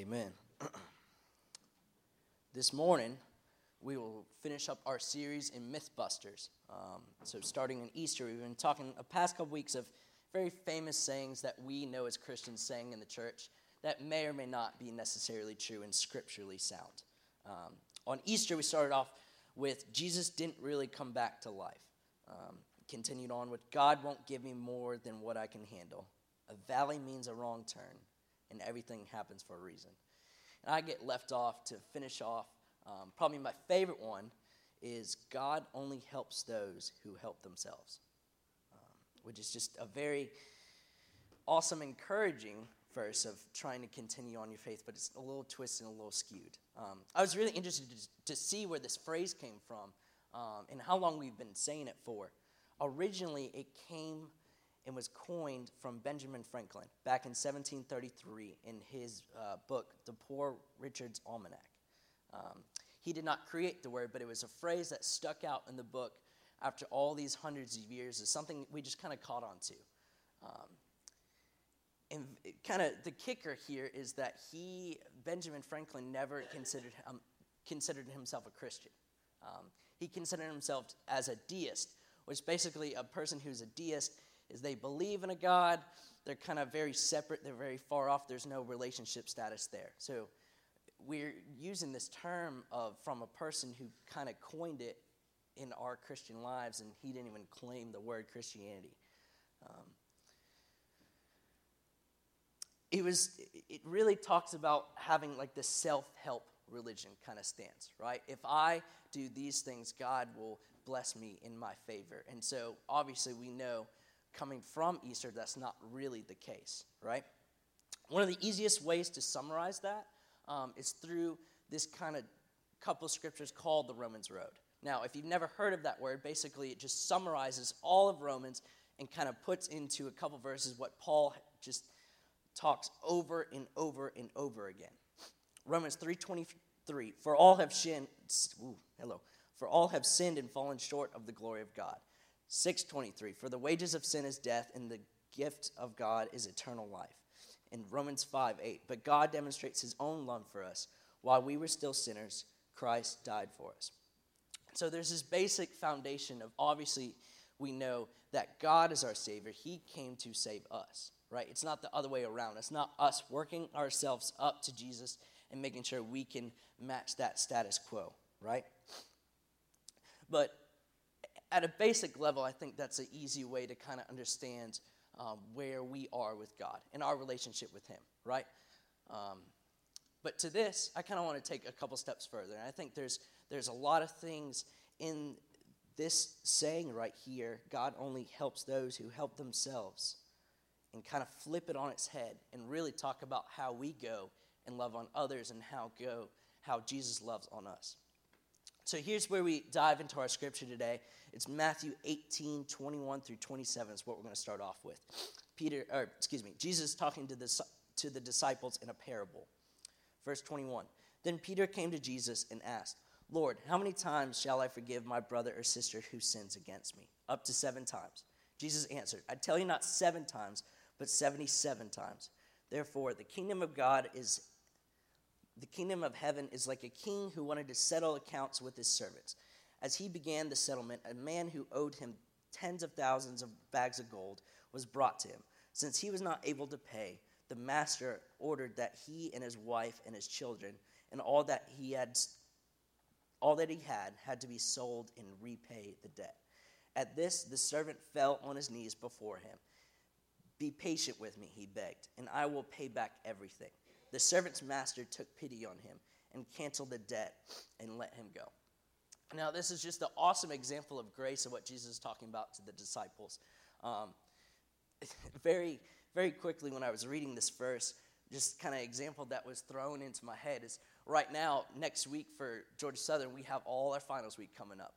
Amen. this morning, we will finish up our series in Mythbusters. Um, so, starting in Easter, we've been talking the past couple weeks of very famous sayings that we know as Christians saying in the church that may or may not be necessarily true and scripturally sound. Um, on Easter, we started off with Jesus didn't really come back to life. Um, continued on with God won't give me more than what I can handle. A valley means a wrong turn, and everything happens for a reason. And I get left off to finish off. Um, probably my favorite one is God only helps those who help themselves, um, which is just a very awesome, encouraging verse of trying to continue on your faith, but it's a little twisted and a little skewed. Um, I was really interested to, to, see where this phrase came from um, and how long we've been saying it for. Originally, it came and was coined from Benjamin Franklin back in 1733 in his uh, book, The Poor Richard's Almanac. Um, he did not create the word, but it was a phrase that stuck out in the book after all these hundreds of years as something we just kind of caught on to. Um, and kind of the kicker here is that he, Benjamin Franklin, never considered, um, considered himself a Christian. Um, he considered himself as a deist, which basically a person who's a deist is they believe in a God. They're kind of very separate. They're very far off. There's no relationship status there. So we're using this term of from a person who kind of coined it in our Christian lives, and he didn't even claim the word Christianity. Um, it was it really talks about having like the self-help religion kind of stance right if i do these things god will bless me in my favor and so obviously we know coming from easter that's not really the case right one of the easiest ways to summarize that um, is through this kind of couple scriptures called the romans road now if you've never heard of that word basically it just summarizes all of romans and kind of puts into a couple verses what paul just talks over and over and over again. Romans 3:23 For all have sinned ooh, hello for all have sinned and fallen short of the glory of God. 6:23 For the wages of sin is death and the gift of God is eternal life. In Romans 5:8 But God demonstrates his own love for us while we were still sinners Christ died for us. So there's this basic foundation of obviously we know that God is our savior. He came to save us right? It's not the other way around. It's not us working ourselves up to Jesus and making sure we can match that status quo, right? But at a basic level, I think that's an easy way to kind of understand um, where we are with God and our relationship with Him, right? Um, but to this, I kind of want to take a couple steps further. And I think there's, there's a lot of things in this saying right here God only helps those who help themselves and kind of flip it on its head and really talk about how we go and love on others and how go how Jesus loves on us. So here's where we dive into our scripture today. It's Matthew 18, 21 through 27 is what we're going to start off with. Peter, or excuse me, Jesus talking to the, to the disciples in a parable. Verse 21. Then Peter came to Jesus and asked, Lord, how many times shall I forgive my brother or sister who sins against me? Up to seven times. Jesus answered, I tell you not seven times, but 77 times. Therefore, the kingdom of God is the kingdom of heaven is like a king who wanted to settle accounts with his servants. As he began the settlement, a man who owed him tens of thousands of bags of gold was brought to him. Since he was not able to pay, the master ordered that he and his wife and his children and all that he had all that he had had to be sold and repay the debt. At this, the servant fell on his knees before him. Be patient with me, he begged, and I will pay back everything. The servant's master took pity on him and canceled the debt and let him go. Now, this is just an awesome example of grace of what Jesus is talking about to the disciples. Um, very, very quickly, when I was reading this verse, just kind of example that was thrown into my head is right now, next week for Georgia Southern, we have all our finals week coming up.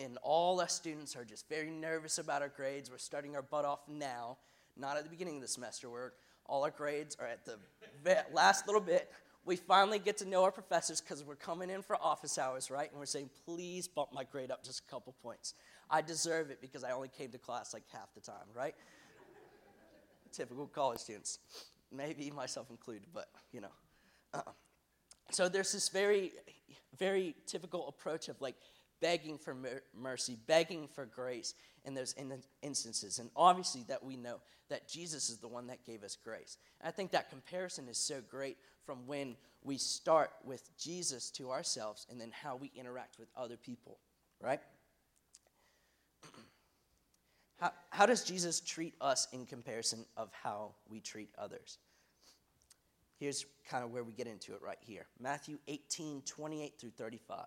And all our students are just very nervous about our grades. We're starting our butt off now not at the beginning of the semester where all our grades are at the last little bit. We finally get to know our professors because we're coming in for office hours, right? And we're saying, please bump my grade up just a couple points. I deserve it because I only came to class like half the time, right? Typical college students. Maybe myself included, but you know. Uh-uh. so there's this very, very typical approach of like begging for mer- mercy, begging for grace in those in instances. And obviously, that we know that Jesus is the one that gave us grace. And I think that comparison is so great from when we start with Jesus to ourselves and then how we interact with other people, right? How, how does Jesus treat us in comparison of how we treat others? Here's kind of where we get into it right here Matthew 18, 28 through 35.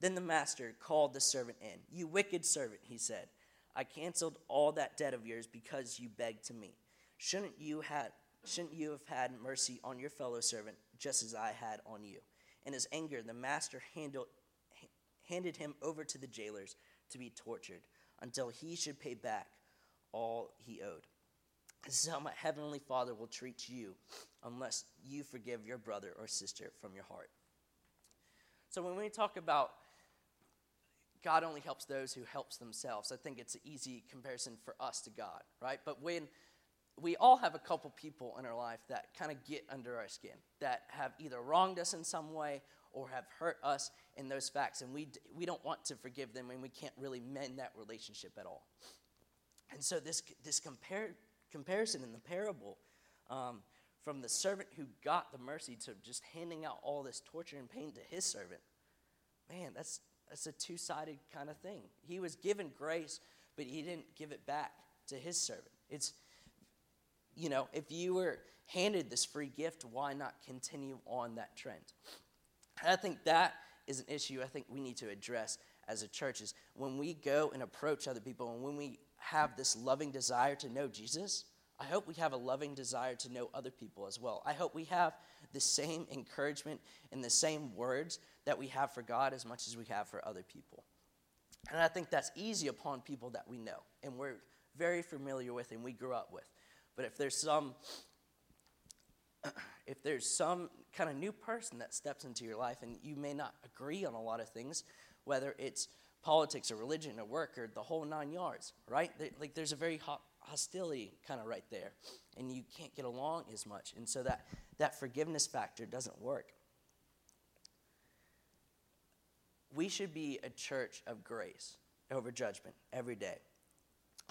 Then the master called the servant in. You wicked servant, he said. I canceled all that debt of yours because you begged to me. Shouldn't you shouldn't you have had mercy on your fellow servant just as I had on you? In his anger, the master handled, handed him over to the jailers to be tortured until he should pay back all he owed. This is how my heavenly Father will treat you unless you forgive your brother or sister from your heart. So when we talk about God only helps those who helps themselves, I think it's an easy comparison for us to God, right? But when we all have a couple people in our life that kind of get under our skin, that have either wronged us in some way or have hurt us in those facts, and we, we don't want to forgive them, and we can't really mend that relationship at all. And so, this, this comparison in the parable um, from the servant who got the mercy to just handing out all this torture and pain to his servant, man, that's, that's a two sided kind of thing. He was given grace, but he didn't give it back to his servant. It's, you know, if you were handed this free gift, why not continue on that trend? And I think that is an issue I think we need to address as a church is when we go and approach other people and when we have this loving desire to know Jesus, I hope we have a loving desire to know other people as well. I hope we have the same encouragement and the same words that we have for God as much as we have for other people. And I think that's easy upon people that we know and we're very familiar with and we grew up with. But if there's some if there's some kind of new person that steps into your life and you may not agree on a lot of things, whether it's politics or religion or work or the whole nine yards, right? Like there's a very hot hostility kind of right there, and you can't get along as much, and so that that forgiveness factor doesn't work. We should be a church of grace over judgment every day.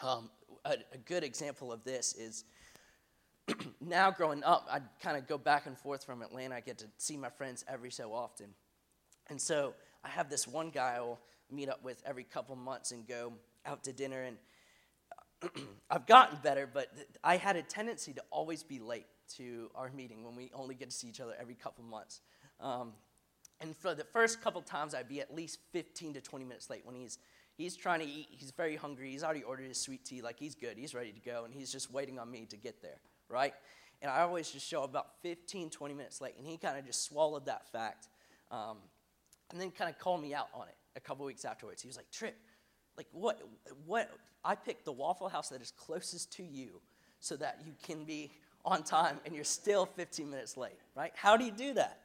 Um, a, a good example of this is now growing up, I kind of go back and forth from Atlanta. I get to see my friends every so often. And so I have this one guy I'll meet up with every couple months and go out to dinner. And I've gotten better, but I had a tendency to always be late to our meeting when we only get to see each other every couple months. Um, and for the first couple times, I'd be at least 15 to 20 minutes late when he's he's trying to eat. He's very hungry. He's already ordered his sweet tea. Like he's good. He's ready to go, and he's just waiting on me to get there right? And I always just show about 15, 20 minutes late. And he kind of just swallowed that fact um, and then kind of called me out on it a couple weeks afterwards. He was like, Trip, like what, what, I picked the Waffle House that is closest to you so that you can be on time and you're still 15 minutes late, right? How do you do that?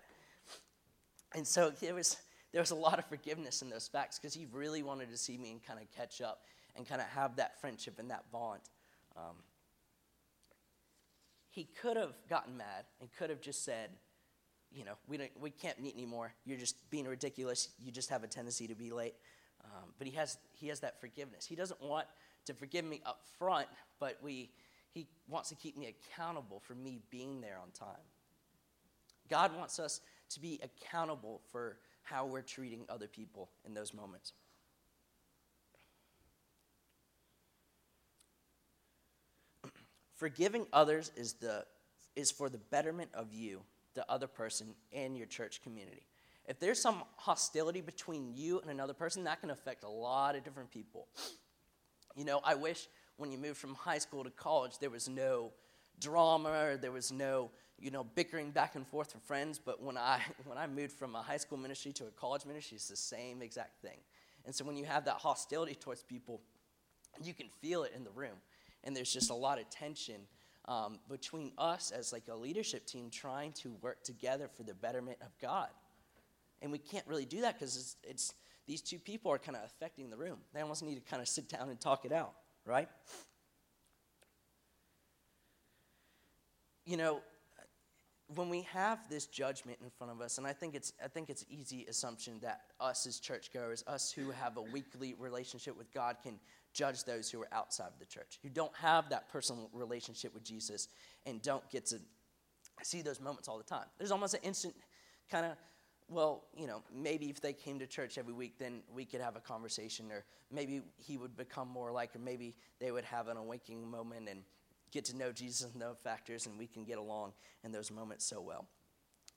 And so there was, there was a lot of forgiveness in those facts because he really wanted to see me and kind of catch up and kind of have that friendship and that bond. Um, he could have gotten mad and could have just said, you know, we, don't, we can't meet anymore. You're just being ridiculous. You just have a tendency to be late. Um, but he has, he has that forgiveness. He doesn't want to forgive me up front, but we, he wants to keep me accountable for me being there on time. God wants us to be accountable for how we're treating other people in those moments. Forgiving others is, the, is for the betterment of you, the other person, and your church community. If there's some hostility between you and another person, that can affect a lot of different people. You know, I wish when you moved from high school to college, there was no drama, there was no, you know, bickering back and forth with friends, but when I, when I moved from a high school ministry to a college ministry, it's the same exact thing. And so when you have that hostility towards people, you can feel it in the room. And there's just a lot of tension um, between us as like a leadership team trying to work together for the betterment of God. And we can't really do that because it's, it's these two people are kind of affecting the room. They almost need to kind of sit down and talk it out, right? You know, when we have this judgment in front of us, and I think it's I think it's easy assumption that us as churchgoers, us who have a weekly relationship with God, can judge those who are outside of the church, who don't have that personal relationship with Jesus, and don't get to see those moments all the time. There's almost an instant kind of well, you know, maybe if they came to church every week, then we could have a conversation, or maybe he would become more like, or maybe they would have an awakening moment and get to know Jesus and know factors, and we can get along in those moments so well.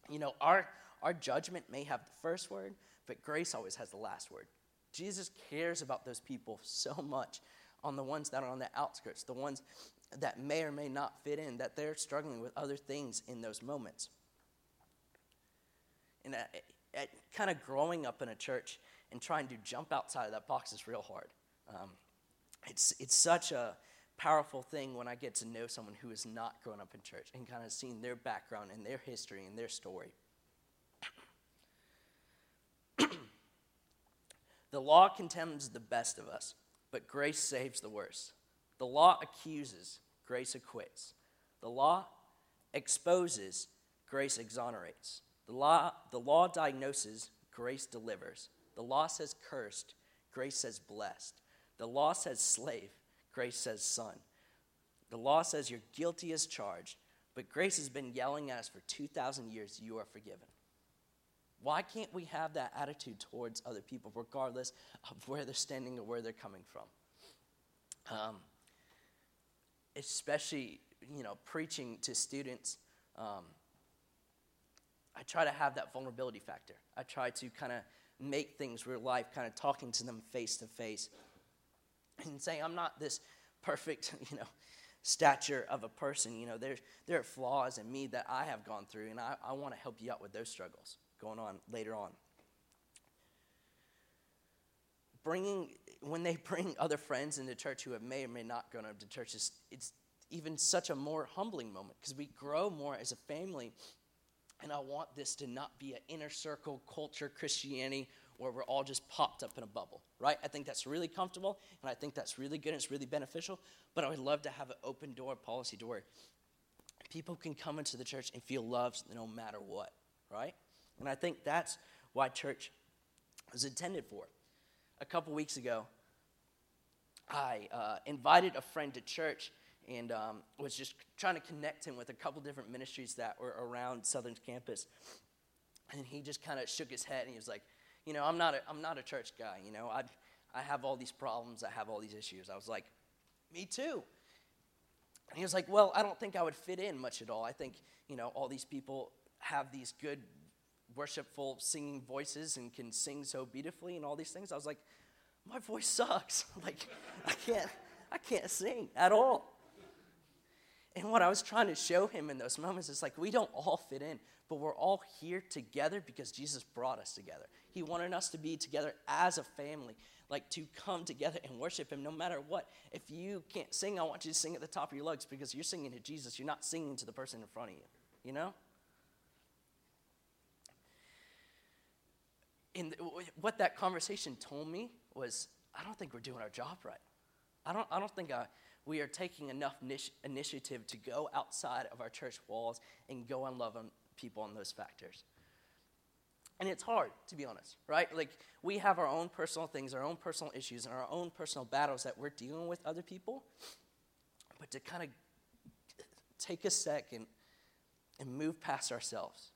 You know, our, our judgment may have the first word, but grace always has the last word. Jesus cares about those people so much on the ones that are on the outskirts, the ones that may or may not fit in, that they're struggling with other things in those moments. And at kind of growing up in a church and trying to jump outside of that box is real hard. Um, it's, it's such a, powerful thing when I get to know someone who has not grown up in church and kind of seen their background and their history and their story. the law condemns the best of us, but grace saves the worst. The law accuses, grace acquits. The law exposes, grace exonerates. The law, the law diagnoses, grace delivers. The law says cursed, grace says blessed. The law says slave, Grace says son. The law says you're guilty as charged, but grace has been yelling at us for 2,000 years you are forgiven. Why can't we have that attitude towards other people, regardless of where they're standing or where they're coming from? Um, especially, you know, preaching to students, um, I try to have that vulnerability factor. I try to kind of make things real life, kind of talking to them face to face and saying, I'm not this perfect, you know, stature of a person. You know, there, there are flaws in me that I have gone through, and I, I want to help you out with those struggles going on later on. Bringing, when they bring other friends into church who have may or may not gone to church, it's, it's even such a more humbling moment because we grow more as a family. And I want this to not be an inner circle culture Christianity where we're all just popped up in a bubble, right? I think that's really comfortable, and I think that's really good, and it's really beneficial. But I would love to have an open door policy to where people can come into the church and feel loved no matter what, right? And I think that's why church was intended for. A couple weeks ago, I uh, invited a friend to church and um, was just trying to connect him with a couple different ministries that were around Southern campus. And he just kind of shook his head and he was like, you know, I'm not a, I'm not a church guy. You know, I, I have all these problems. I have all these issues. I was like, me too. And he was like, well, I don't think I would fit in much at all. I think, you know, all these people have these good, worshipful, singing voices and can sing so beautifully and all these things. I was like, my voice sucks. like, I can't, I can't sing at all. And what I was trying to show him in those moments is like, we don't all fit in, but we're all here together because Jesus brought us together. He wanted us to be together as a family, like to come together and worship Him no matter what. If you can't sing, I want you to sing at the top of your lungs because you're singing to Jesus. You're not singing to the person in front of you, you know? And what that conversation told me was, I don't think we're doing our job right. I don't, I don't think I, we are taking enough initiative to go outside of our church walls and go and love on people on those factors. And it's hard, to be honest, right? Like, we have our own personal things, our own personal issues, and our own personal battles that we're dealing with other people. But to kind of take a second and move past ourselves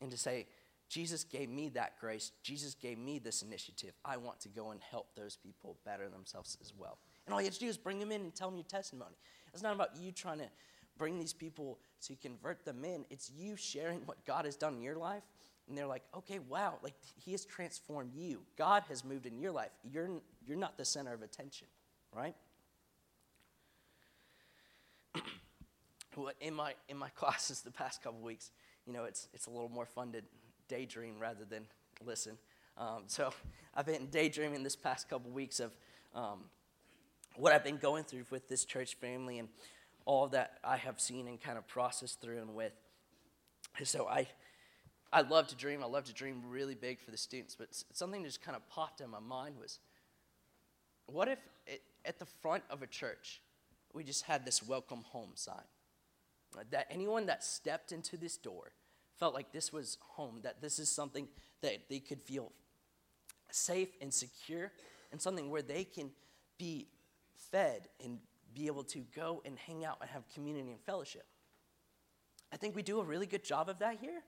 and to say, Jesus gave me that grace. Jesus gave me this initiative. I want to go and help those people better themselves as well. And all you have to do is bring them in and tell them your testimony. It's not about you trying to bring these people to convert them in, it's you sharing what God has done in your life and they're like, okay, wow, like he has transformed you. God has moved in your life. You're, you're not the center of attention, right? in my in my classes the past couple weeks, you know, it's it's a little more fun to daydream rather than listen. Um, so I've been daydreaming this past couple weeks of um, what I've been going through with this church family and all that I have seen and kind of processed through and with. So I, I love to dream. I love to dream really big for the students. But something just kind of popped in my mind was, what if it, at the front of a church we just had this welcome home sign? That anyone that stepped into this door felt like this was home, that this is something that they could feel safe and secure, and something where they can be fed and be able to go and hang out and have community and fellowship. I think we do a really good job of that here,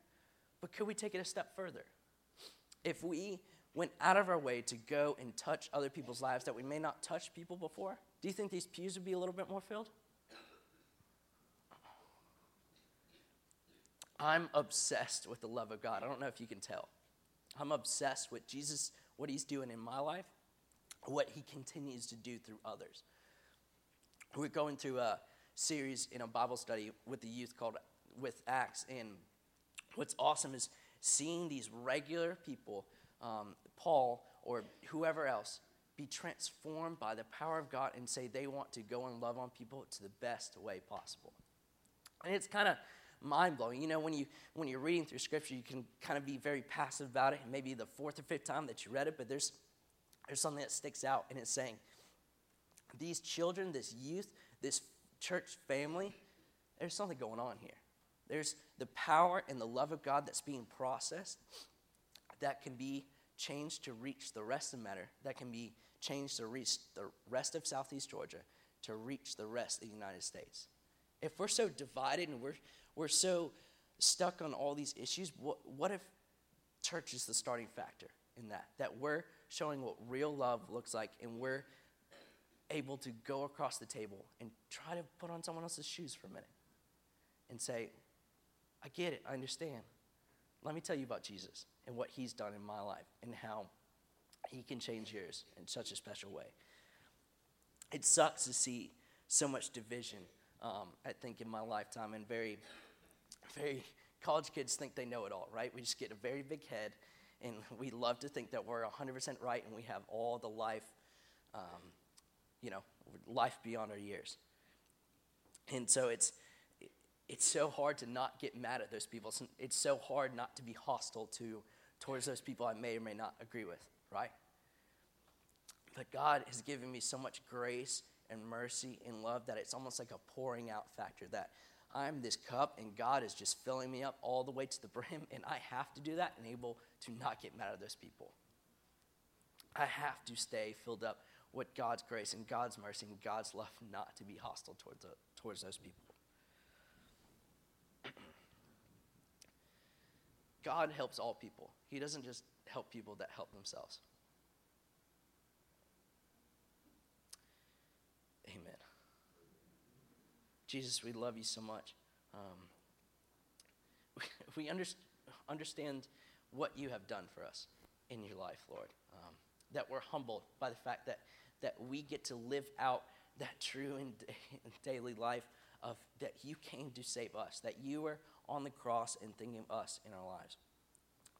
but could we take it a step further? If we went out of our way to go and touch other people's lives that we may not touch people before, do you think these pews would be a little bit more filled? I'm obsessed with the love of God. I don't know if you can tell. I'm obsessed with Jesus, what he's doing in my life, what he continues to do through others. We're going through a series in a Bible study with the youth called With Acts, and what's awesome is seeing these regular people, um, Paul or whoever else, be transformed by the power of God and say they want to go and love on people to the best way possible. And it's kind of mind blowing. You know, when you when you're reading through scripture, you can kind of be very passive about it. Maybe the fourth or fifth time that you read it, but there's there's something that sticks out, and it's saying these children, this youth, this church family, there's something going on here. There's the power and the love of God that's being processed that can be changed to reach the rest of matter, that can be changed to reach the rest of Southeast Georgia, to reach the rest of the United States. If we're so divided and we're, we're so stuck on all these issues, what, what if church is the starting factor in that? That we're showing what real love looks like and we're able to go across the table and try to put on someone else's shoes for a minute and say, I get it, I understand. Let me tell you about Jesus and what he's done in my life and how he can change yours in such a special way. It sucks to see so much division, um, I think, in my lifetime, and very, very college kids think they know it all, right? We just get a very big head, and we love to think that we're 100% right and we have all the life um, you know, life beyond our years. And so it's, it's so hard to not get mad at those people. It's so hard not to be hostile to, towards those people I may or may not agree with, right? But God has given me so much grace and mercy and love that it's almost like a pouring out factor that I'm this cup and God is just filling me up all the way to the brim, and I have to do that and able to not get mad at those people. I have to stay filled up with God's grace and God's mercy and God's love not to be hostile towards, the, towards those people. God helps all people. He doesn't just help people that help themselves. Amen. Jesus, we love you so much. Um, we we under, understand what you have done for us in your life, Lord. Um, that we're humbled by the fact that that we get to live out that true and daily life of that you came to save us, that you were on the cross and thinking of us in our lives.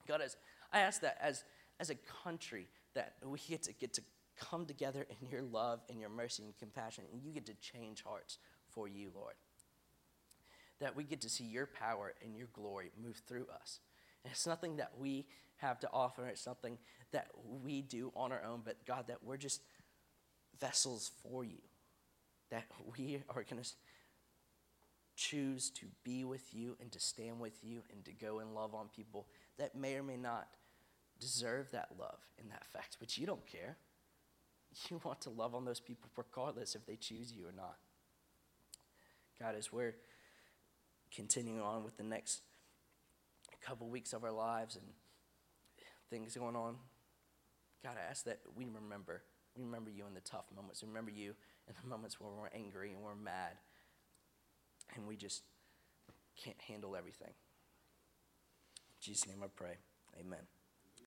God, as I ask that as as a country that we get to get to come together in your love and your mercy and compassion, and you get to change hearts for you, Lord. That we get to see your power and your glory move through us. And it's nothing that we have to offer, it's something that we do on our own, but God, that we're just vessels for you. That we are going to choose to be with you and to stand with you and to go and love on people that may or may not deserve that love and that fact, but you don't care. You want to love on those people regardless if they choose you or not. God, as we're continuing on with the next couple weeks of our lives and things going on, God, I ask that we remember we remember you in the tough moments. We remember you in the moments where we're angry and we're mad and we just can't handle everything. In Jesus' name I pray. Amen.